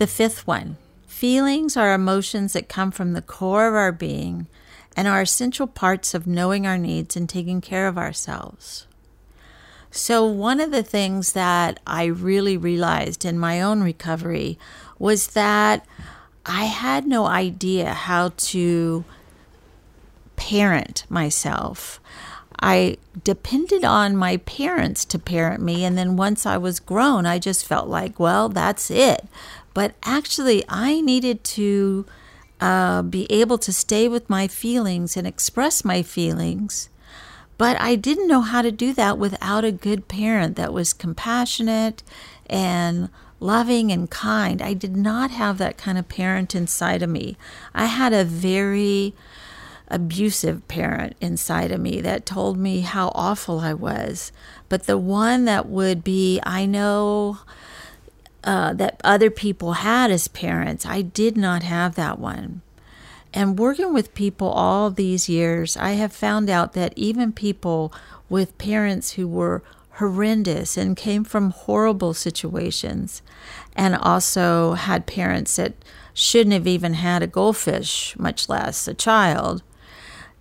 the fifth one. Feelings are emotions that come from the core of our being and are essential parts of knowing our needs and taking care of ourselves. So, one of the things that I really realized in my own recovery was that I had no idea how to parent myself. I depended on my parents to parent me. And then once I was grown, I just felt like, well, that's it. But actually, I needed to uh, be able to stay with my feelings and express my feelings. But I didn't know how to do that without a good parent that was compassionate and loving and kind. I did not have that kind of parent inside of me. I had a very abusive parent inside of me that told me how awful I was. But the one that would be, I know uh, that other people had as parents, I did not have that one. And working with people all these years, I have found out that even people with parents who were horrendous and came from horrible situations, and also had parents that shouldn't have even had a goldfish, much less a child,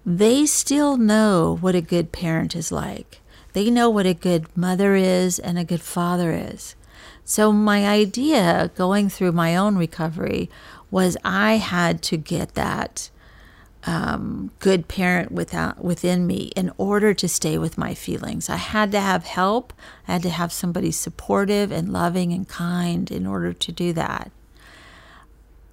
they still know what a good parent is like. They know what a good mother is and a good father is. So, my idea going through my own recovery was I had to get that um, good parent without, within me in order to stay with my feelings. I had to have help, I had to have somebody supportive and loving and kind in order to do that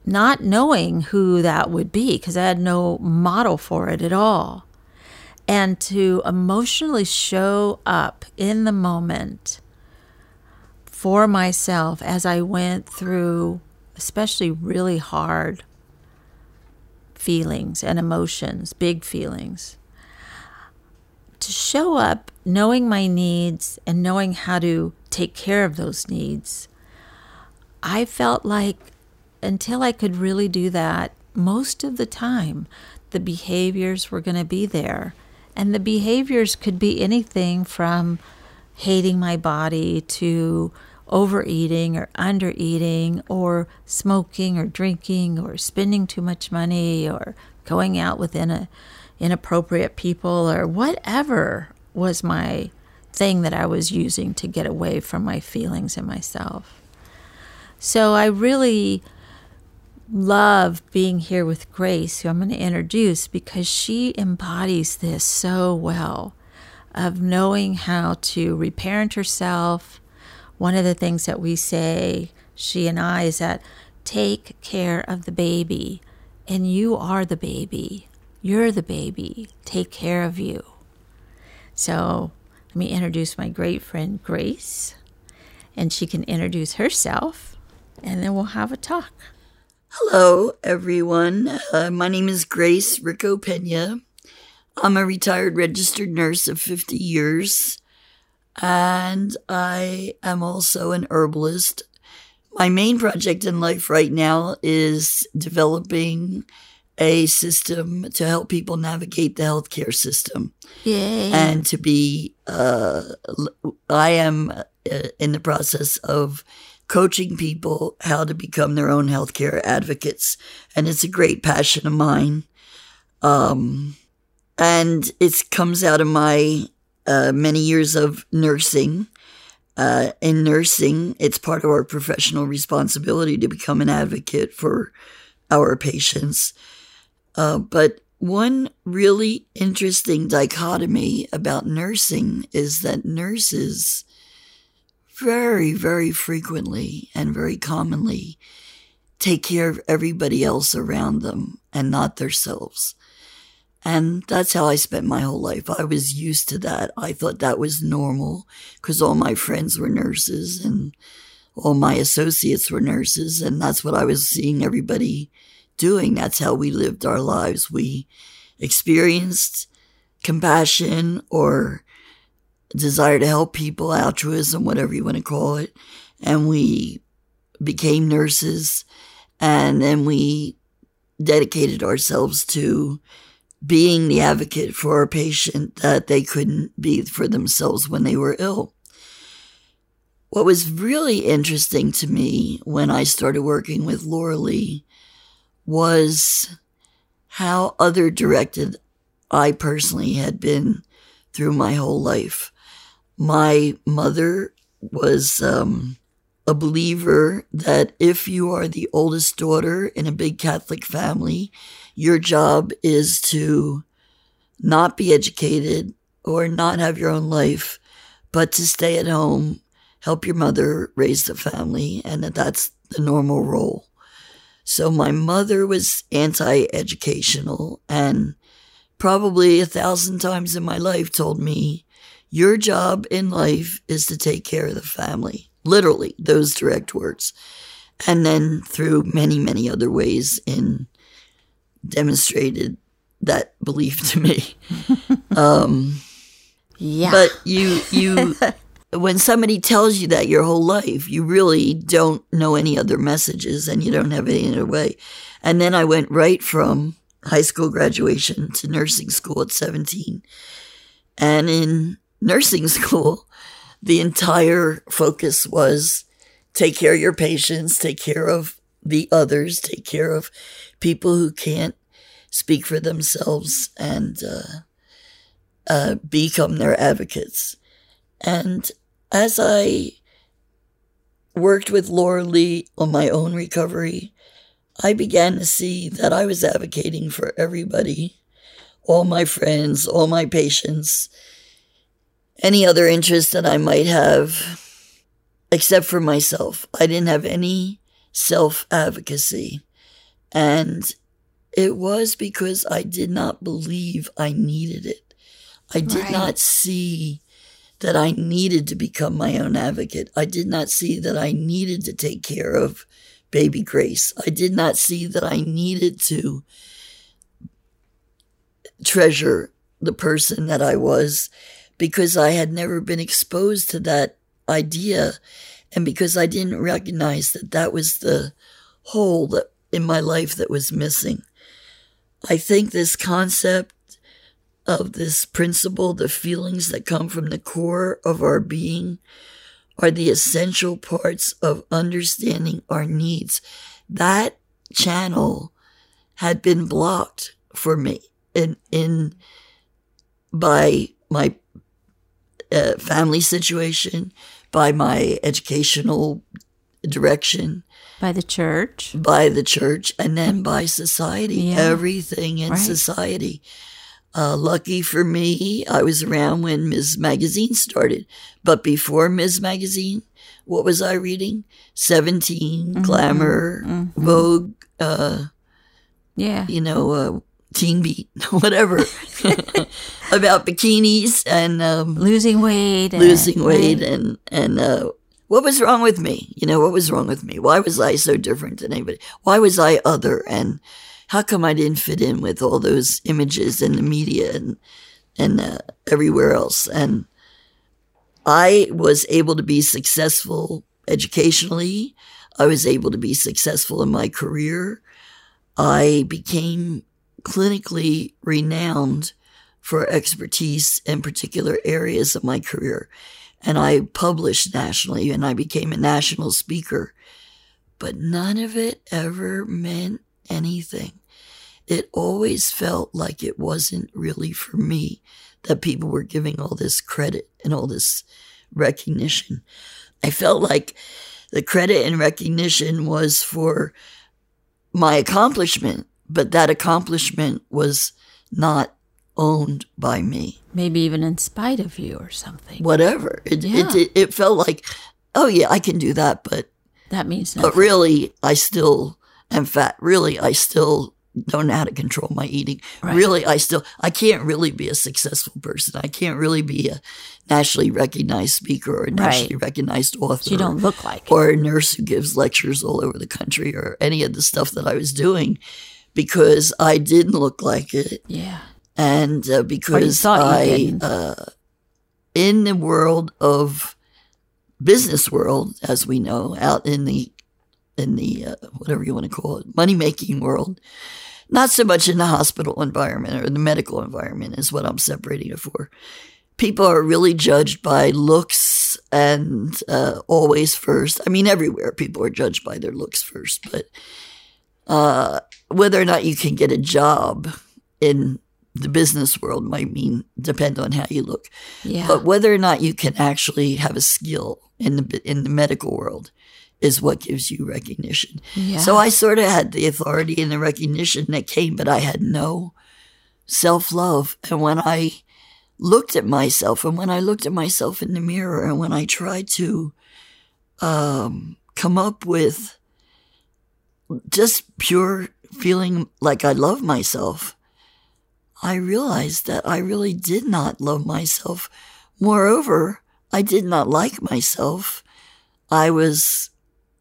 not knowing who that would be because I had no model for it at all. And to emotionally show up in the moment for myself as I went through, especially really hard feelings and emotions, big feelings. To show up knowing my needs and knowing how to take care of those needs, I felt like until I could really do that, most of the time, the behaviors were going to be there. And the behaviors could be anything from hating my body to overeating or undereating or smoking or drinking or spending too much money or going out with in inappropriate people or whatever was my thing that I was using to get away from my feelings and myself. So I really love being here with Grace, who I'm going to introduce, because she embodies this so well of knowing how to reparent herself. One of the things that we say, she and I, is that take care of the baby, and you are the baby. You're the baby. Take care of you. So let me introduce my great friend Grace, and she can introduce herself, and then we'll have a talk. Hello, everyone. Uh, my name is Grace Rico Pena. I'm a retired registered nurse of 50 years, and I am also an herbalist. My main project in life right now is developing a system to help people navigate the healthcare system. Yay. And to be, uh, I am uh, in the process of coaching people how to become their own healthcare advocates. And it's a great passion of mine. Um, and it comes out of my uh, many years of nursing. Uh, in nursing, it's part of our professional responsibility to become an advocate for our patients. Uh, but one really interesting dichotomy about nursing is that nurses very, very frequently and very commonly take care of everybody else around them and not themselves. And that's how I spent my whole life. I was used to that. I thought that was normal because all my friends were nurses and all my associates were nurses, and that's what I was seeing everybody doing. That's how we lived our lives. We experienced compassion or desire to help people, altruism, whatever you want to call it. And we became nurses and then we dedicated ourselves to being the advocate for a patient that they couldn't be for themselves when they were ill. What was really interesting to me when I started working with Laura Lee was how other directed I personally had been through my whole life. My mother was um, a believer that if you are the oldest daughter in a big Catholic family, your job is to not be educated or not have your own life, but to stay at home, help your mother raise the family, and that that's the normal role. So my mother was anti educational and probably a thousand times in my life told me, Your job in life is to take care of the family literally those direct words. And then through many, many other ways in demonstrated that belief to me. um, yeah. But you, you, when somebody tells you that your whole life, you really don't know any other messages and you don't have any other way. And then I went right from high school graduation to nursing school at 17. And in nursing school, the entire focus was take care of your patients, take care of the others, take care of people who can't speak for themselves and uh, uh, become their advocates. And as I worked with Laura Lee on my own recovery, I began to see that I was advocating for everybody, all my friends, all my patients, any other interest that I might have, except for myself. I didn't have any self advocacy. And it was because I did not believe I needed it. I did right. not see that I needed to become my own advocate. I did not see that I needed to take care of baby Grace. I did not see that I needed to treasure the person that I was because I had never been exposed to that idea and because I didn't recognize that that was the hole that in my life that was missing. I think this concept of this principle, the feelings that come from the core of our being, are the essential parts of understanding our needs. That channel had been blocked for me in in by my uh, family situation, by my educational direction, by the church, by the church, and then by society. Yeah. Everything in right. society. Uh, lucky for me, I was around when Ms. Magazine started. But before Ms. Magazine, what was I reading? 17, mm-hmm. Glamour, mm-hmm. Vogue, uh, yeah. You know, uh, Teen Beat, whatever, about bikinis and um, losing weight, and, losing weight, right. and and uh, what was wrong with me? You know, what was wrong with me? Why was I so different than anybody? Why was I other? And how come I didn't fit in with all those images in the media and and uh, everywhere else? And I was able to be successful educationally. I was able to be successful in my career. I became clinically renowned for expertise in particular areas of my career. And I published nationally and I became a national speaker. But none of it ever meant anything. It always felt like it wasn't really for me that people were giving all this credit and all this recognition. I felt like the credit and recognition was for my accomplishment but that accomplishment was not owned by me. Maybe even in spite of you or something. Whatever. It, yeah. it, it, it, felt like, oh, yeah, I can do that, but. That means nothing. But really, I still am fat. Really, I still don't know how to control my eating. Right. Really, I still I can't really be a successful person. I can't really be a nationally recognized speaker or a nationally recognized author. You don't look like it. or a nurse who gives lectures all over the country or any of the stuff that I was doing because I didn't look like it Yeah. and uh, because I, uh, in the world of business world, as we know, out in the in the uh, whatever you want to call it, money making world, not so much in the hospital environment or the medical environment is what I'm separating it for. People are really judged by looks and uh, always first. I mean, everywhere people are judged by their looks first, but uh, whether or not you can get a job in the business world might mean depend on how you look. Yeah. But whether or not you can actually have a skill in the in the medical world is what gives you recognition. yeah. So I sort of had the authority and the recognition that came, but I had no self love. And when I looked at myself, and when I looked at myself in the mirror, and when I tried to um, come up with just pure feeling like I love myself, I realized that I really did not love myself. Moreover, I did not like myself. I was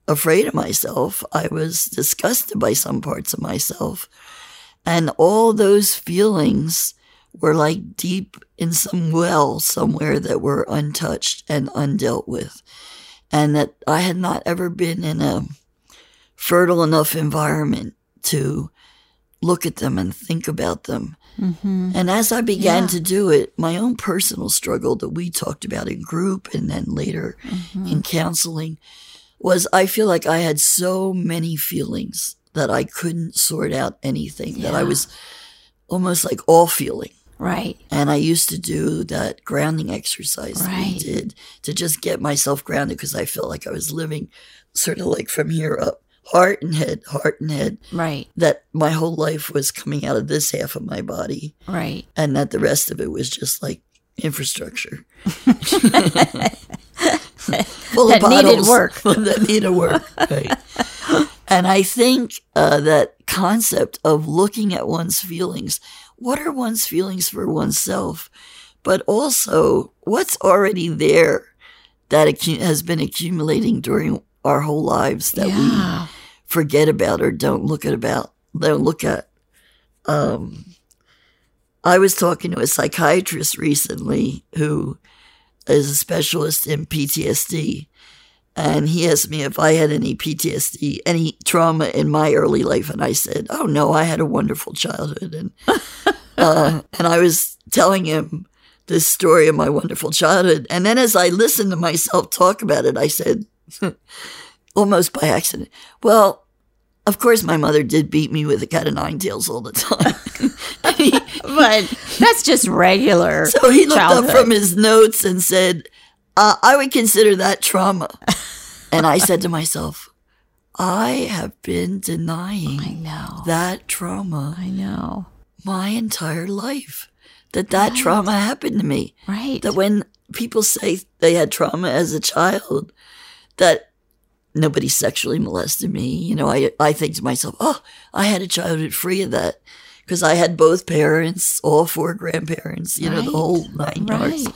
afraid of myself. I was disgusted by some parts of myself. And all those feelings were like deep in some well somewhere that were untouched and undealt with. And that I had not ever been in a fertile enough environment to look at them and think about them. mm-hmm. And as I began Yeah. to do it, my own personal struggle that we talked about in group and then later Mm-hmm. in counseling was I feel like I had so many feelings that I couldn't sort out anything, that I was almost like all feeling. Right. And I used to do that grounding exercise that we did to just get myself grounded because I felt like I was living sort of like from here up, heart and head, heart and head, Right. that my whole life was coming out of this half of my body Right. and that the rest of it was just like infrastructure. Full That needed work. that needed work. Right. and I think uh, that concept of looking at one's feelings, what are one's feelings for oneself, but also what's already there that has been accumulating during our whole lives that we yeah. Forget about or don't look at about don't look at. Um, I was talking to a psychiatrist recently who is a specialist in PTSD, and he asked me if I had any PTSD, any trauma in my early life, and I said, "Oh no, I had a wonderful childhood," and uh, and I was telling him this story of my wonderful childhood, and then as I listened to myself talk about it, I said, almost by accident, "Well." Of course, my mother did beat me with a cat of nine tails all the time. He- But that's just regular. so he looked childhood. up from his notes and said, uh, I would consider that trauma. and I said to myself, I have been I denying know. that trauma I know. my entire life. That that trauma happened to me. Right. That when people say they had trauma as a child, that nobody sexually molested me, you know, I, I think to myself, oh, I had a childhood free of that. Because I had both parents, all four grandparents, you know, the whole nine yards. right.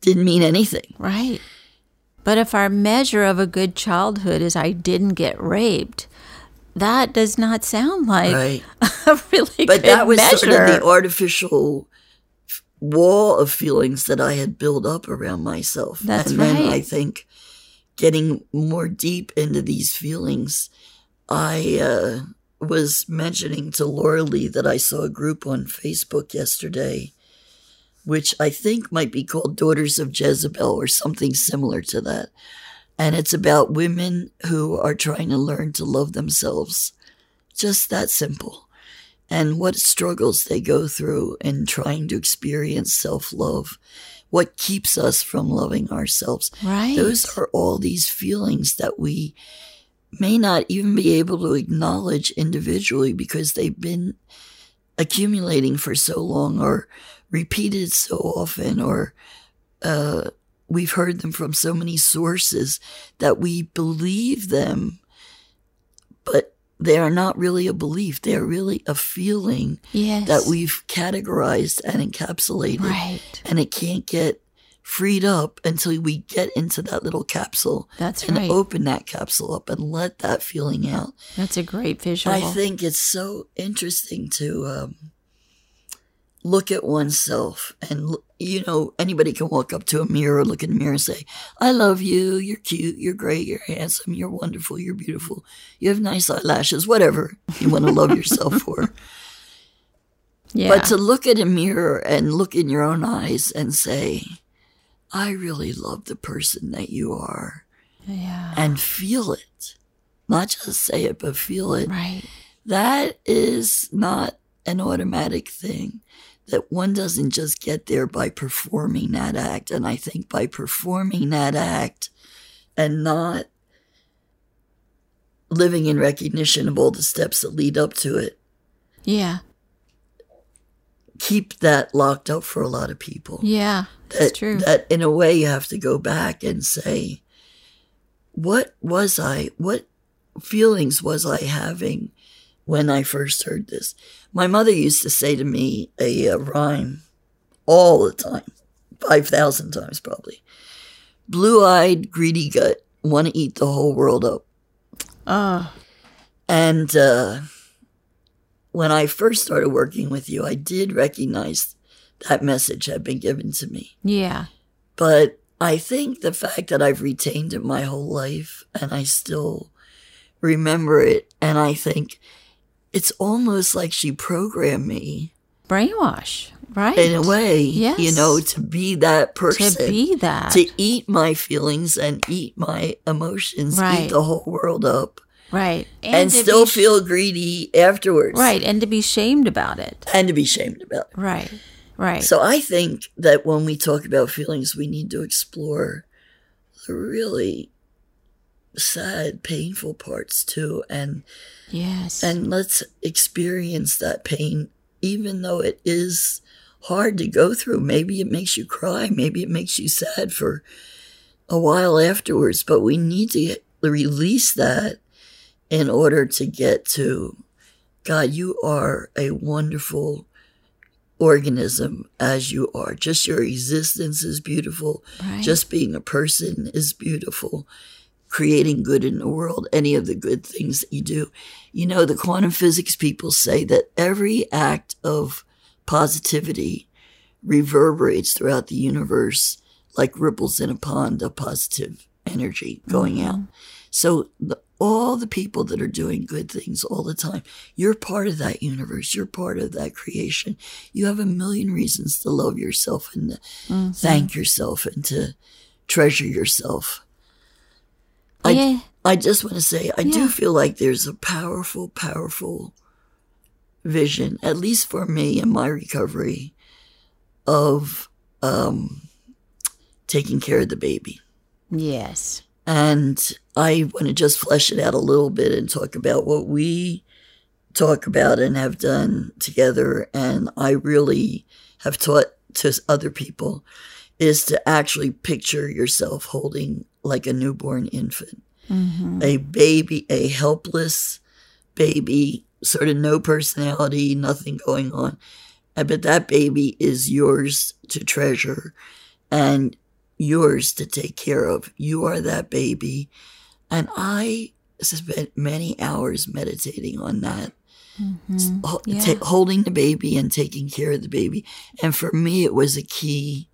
Didn't mean anything. Right. But if our measure of a good childhood is I didn't get raped, that does not sound like Right. a really But good that was measure. sort of the artificial wall of feelings that I had built up around myself. That's and then right. I think getting more deep into these feelings, I uh, was mentioning to Laura Lee that I saw a group on Facebook yesterday, which I think might be called Daughters of Jezebel or something similar to that. And it's about women who are trying to learn to love themselves. Just that simple and what struggles they go through in trying to experience self love, what keeps us from loving ourselves. right. Those are all these feelings that we may not even be able to acknowledge individually because they've been accumulating for so long or repeated so often or uh, we've heard them from so many sources that we believe them but they are not really a belief. They are really a feeling Yes. that we've categorized and encapsulated. Right. And it can't get freed up until we get into that little capsule That's and right. open that capsule up and let that feeling out. That's a great visual. I think it's so interesting to um, look at oneself and you know anybody can walk up to a mirror look in the mirror and say i love you. You're cute. You're great. You're handsome. You're wonderful. You're beautiful. You have nice eyelashes. Whatever you want to love yourself for. Yeah. but to look at a mirror and look in your own eyes and say i really love the person that you are yeah. and feel it. Not just say it but feel it. Right. that is not an automatic thing that one doesn't just get there by performing that act and i think by performing that act and not living in recognition of all the steps that lead up to it Yeah. keep that locked up for a lot of people Yeah. That's that, true. that in a way you have to go back and say what was i what feelings was i having when i first heard this my mother used to say to me a, uh rhyme all the time 5000 times probably blue-eyed greedy gut want to eat the whole world up oh. and uh, when I first started working with you, I did recognize that message had been given to me. Yeah. But I think the fact that I've retained it my whole life and I still remember it, and I think it's almost like she programmed me Brainwash. Right. in a way, you know, to be that person. to be that. to eat my feelings and eat my emotions, Right. eat the whole world up, right. and, to still sh- feel greedy afterwards. Right. And to be shamed about it. And to be shamed about it. Right. Right. So I think that when we talk about feelings, we need to explore the really sad, painful parts too, and yes. and let's experience that pain, even though it is hard to go through. Maybe it makes you cry, maybe it makes you sad for a while afterwards, but we need to release that in order to get to God, you are a wonderful organism as you are. Just your existence is beautiful. right. Just being a person is beautiful. Creating good in the world, any of the good things that you do. You know, the quantum physics people say that every act of positivity reverberates throughout the universe like ripples in a pond of positive energy going mm-hmm. out. So the, all the people that are doing good things all the time, you're part of that universe. You're part of that creation. You have a million reasons to love yourself and to mm-hmm. thank yourself and to treasure yourself. I, yeah. I just want to say, I Yeah. do feel like there's a powerful, powerful vision, at least for me in my recovery, of um, taking care of the baby. Yes. And I want to just flesh it out a little bit and talk about what we talk about and have done together. And I really have taught to other people is to actually picture yourself holding like a newborn infant, mm-hmm. a baby, a helpless baby, sort of no personality, nothing going on. But that baby is yours to treasure and yours to take care of. You are that baby. And I spent many hours meditating on that. Mm-hmm. Ho- Yeah. holding the baby and taking care of the baby. And for me, it was a key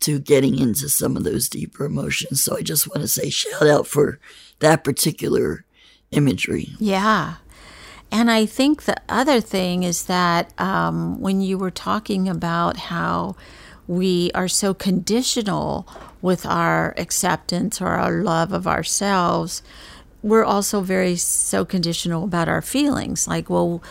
to getting into some of those deeper emotions. So I just want to say shout out for that particular imagery. Yeah. And I think the other thing is that um, when you were talking about how we are so conditional with our acceptance or our love of ourselves, we're also very so conditional about our feelings. Like, well,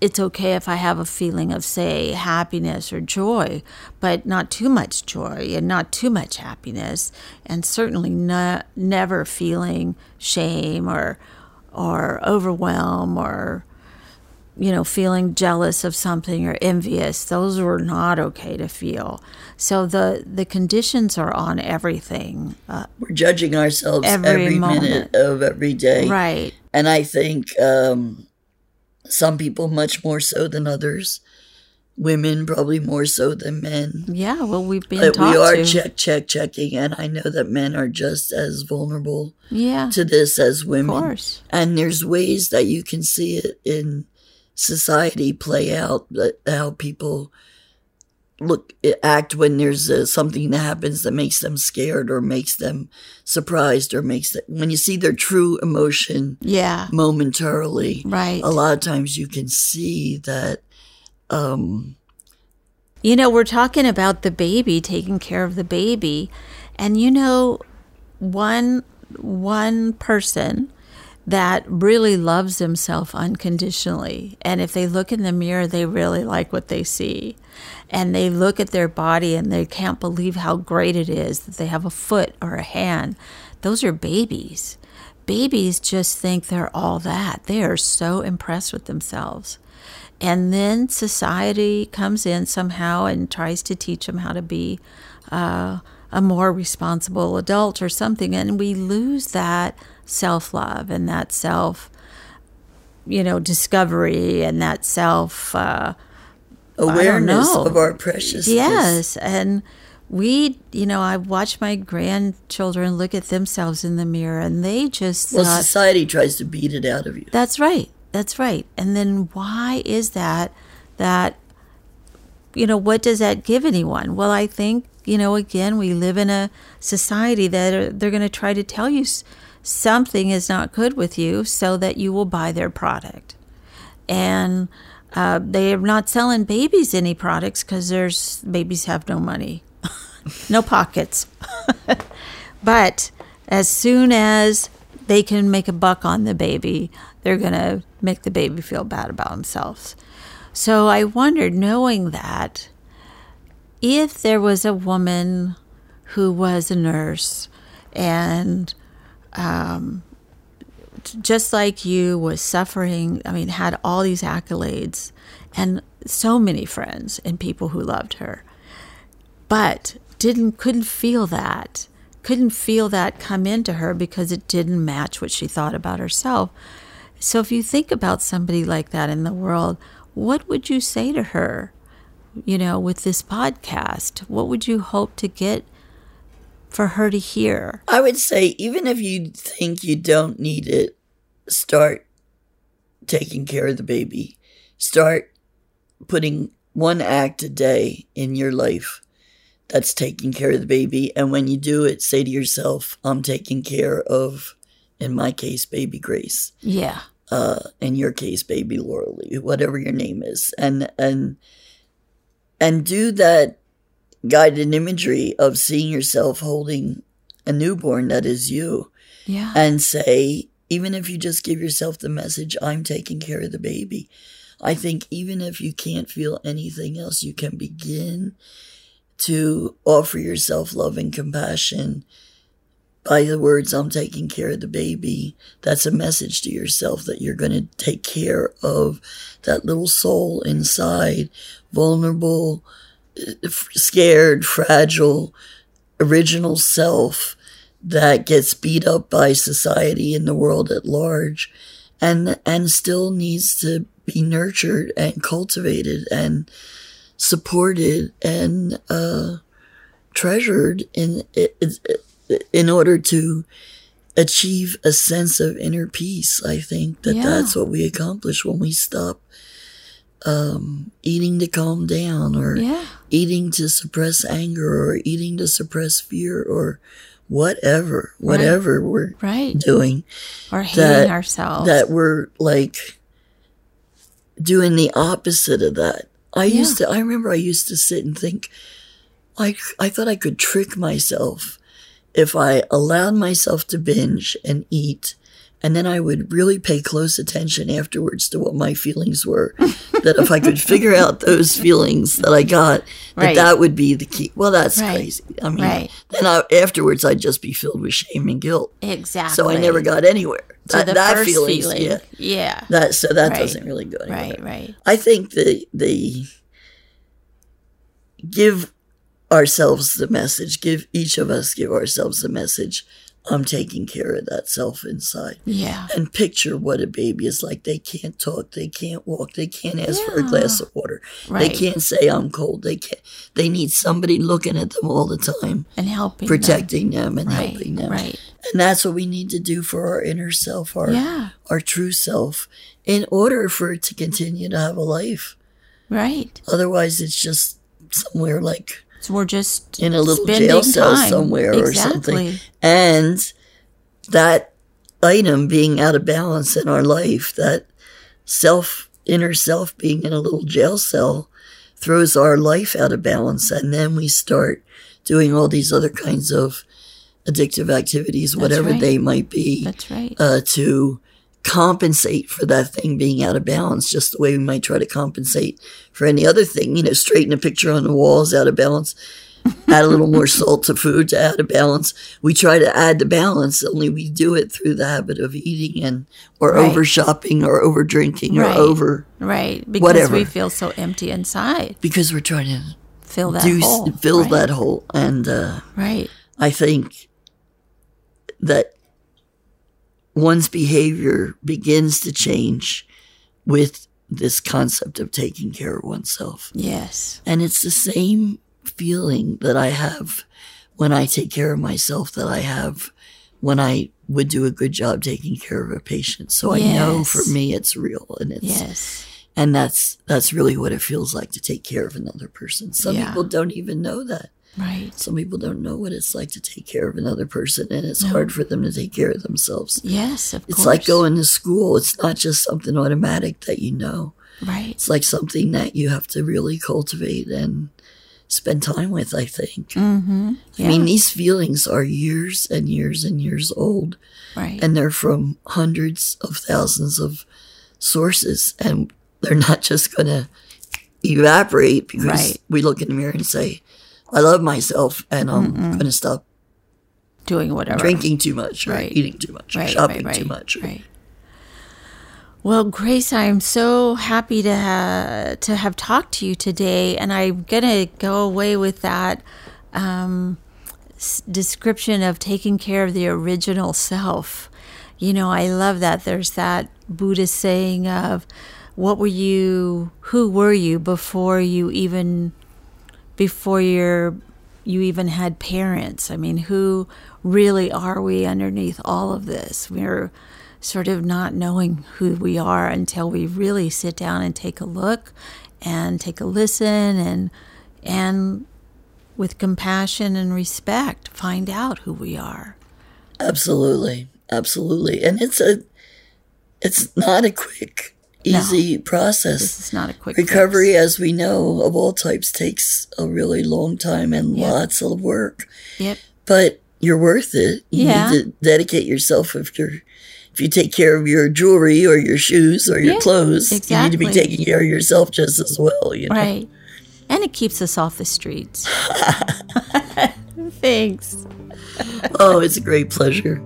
it's okay if I have a feeling of, say, happiness or joy, but not too much joy and not too much happiness, and certainly not, never feeling shame or or overwhelm or you know, feeling jealous of something or envious. Those were not okay to feel. So the the conditions are on everything. Uh, We're judging ourselves Every every, minute of every day. right. And I think um, some people much more so than others. Women probably more so than men. Yeah. Well, we've been But we are to. check, check, checking. And I know that men are just as vulnerable yeah. to this as women. Of course. And there's ways that you can see it in society play out, how people look act when there's uh, something that happens that makes them scared or makes them surprised or makes them when you see their true emotion Yeah. momentarily Right. a lot of times you can see that um You know, we're talking about the baby, taking care of the baby, and you know, one one person that really loves themselves unconditionally, and if they look in the mirror, they really like what they see, and they look at their body and they can't believe how great it is that they have a foot or a hand. Those are babies. Babies just think they're all that. They are so impressed with themselves. And then society comes in somehow and tries to teach them how to be uh, a more responsible adult or something. And we lose that self love and that self, you know, discovery and that self. Uh, awareness of our preciousness yes. And we, you know, I watch my grandchildren look at themselves in the mirror and they just well thought, society tries to beat it out of you that's right. That's right. And then why is that? That, you know, what does that give anyone? Well, I think, you know, again, we live in a society that are, they're going to try to tell you something is not good with you so that you will buy their product. And uh, they are not selling babies any products because there's babies have no money, no pockets. But as soon as they can make a buck on the baby, they're going to make the baby feel bad about themselves. So I wondered, knowing that, if there was a woman who was a nurse and um, just like you was suffering, I mean, had all these accolades and so many friends and people who loved her. But didn't couldn't feel that couldn't feel that come into her because it didn't match what she thought about herself. So if you think about somebody like that in the world what would you say to her you know with this podcast? What would you hope to get for her to hear I would say, even if you think you don't need it, start taking care of the baby. Start putting one act a day in your life that's taking care of the baby. And when you do it, say to yourself, I'm taking care of, in my case, baby Grace. yeah Uh, in your case, baby Laura Lee, whatever your name is. And, and, and do that guided imagery of seeing yourself holding a newborn that is you yeah and say, even if you just give yourself the message, I'm taking care of the baby. I think even if you can't feel anything else, you can begin to offer yourself love and compassion by the words, I'm taking care of the baby. That's a message to yourself that you're going to take care of that little soul inside, vulnerable, scared, fragile, original self that gets beat up by society and the world at large and and still needs to be nurtured and cultivated and supported and uh, treasured in in order to achieve a sense of inner peace. I think that Yeah. that's what we accomplish when we stop um, eating to calm down or yeah eating to suppress anger or eating to suppress fear or whatever, whatever we're right doing, or hating that, ourselves that we're like doing the opposite of that. I used to, I remember I used to sit and think, I, I thought I could trick myself if I allowed myself to binge and eat. And then I would really pay close attention afterwards to what my feelings were. that if I could figure out those feelings that I got, that Right. that would be the key. Well, that's Right. crazy. I mean, Right. then I, afterwards I'd just be filled with shame and guilt. exactly So I never got anywhere. to That- the that feelings, feeling. yeah. Yeah. That so that Right. doesn't really go anywhere. Right, right. I think the the give ourselves the message, give each of us give ourselves the message. I'm taking care of that self inside. Yeah. And picture what a baby is like. They can't talk, they can't walk, they can't ask for a glass of water. Right. They can't say I'm cold. They can't they need somebody looking at them all the time, And helping protecting them and Right. helping them. Right. And that's what we need to do for our inner self, our Yeah. our true self, in order for it to continue to have a life. Right. Otherwise, it's just somewhere like we're just in a little jail cell time. somewhere or something. And that item being out of balance in our life, that self, inner self being in a little jail cell, throws our life out of balance. And then we start doing all these other kinds of addictive activities, whatever right. they might be That's right. uh, to compensate for that thing being out of balance, just the way we might try to compensate for any other thing. You know, straighten a picture on the wall is out of balance. add a little more salt to food to add a balance. We try to add the balance, only we do it through the habit of eating and or Right. over shopping or over drinking Right. or over right. Because whatever. we feel so empty inside. because we're trying to Fill that do hole. fill right. that hole. And uh, Right. I think that one's behavior begins to change with this concept of taking care of oneself. Yes. And it's the same feeling that I have when I take care of myself that I have when I would do a good job taking care of a patient. So I know for me it's real and it's Yes. and that's that's really what it feels like to take care of another person. Some Yeah. people don't even know that. Right. Some people don't know what it's like to take care of another person, and it's hard for them to take care of themselves. Yes, of It's course. It's like going to school. It's not just something automatic that you know. Right. It's like something that you have to really cultivate and spend time with, I think. Mm-hmm. Yeah. I mean, these feelings are years and years and years old, right. and they're from hundreds of thousands of sources, and they're not just going to evaporate because Right. we look in the mirror and say, I love myself, and I'm going to stop Doing whatever. drinking too much Right. eating too much Right. shopping right, right, too much. Right. Well, Grace, I'm so happy to ha- to have talked to you today, and I'm gonna go away with that um, s- description of taking care of the original self. You know, I love that. There's that Buddhist saying of, "What were you? Who were you before you even before you're you even had parents. I mean, who really are we underneath all of this? We're sort of not knowing who we are until we really sit down and take a look and take a listen and and with compassion and respect find out who we are. Absolutely, absolutely, and it's a, it's not a quick, easy process. This is not a quick Recovery, fix. as we know, of all types, takes a really long time and Yeah. lots of work. Yep. But you're worth it. You Yeah. need to dedicate yourself if you're. If you take care of your jewelry or your shoes or your Yeah, clothes, you need to be taking care of yourself just as well. You know? Right. And it keeps us off the streets. Thanks. Oh, it's a great pleasure.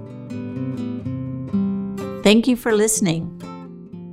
Thank you for listening.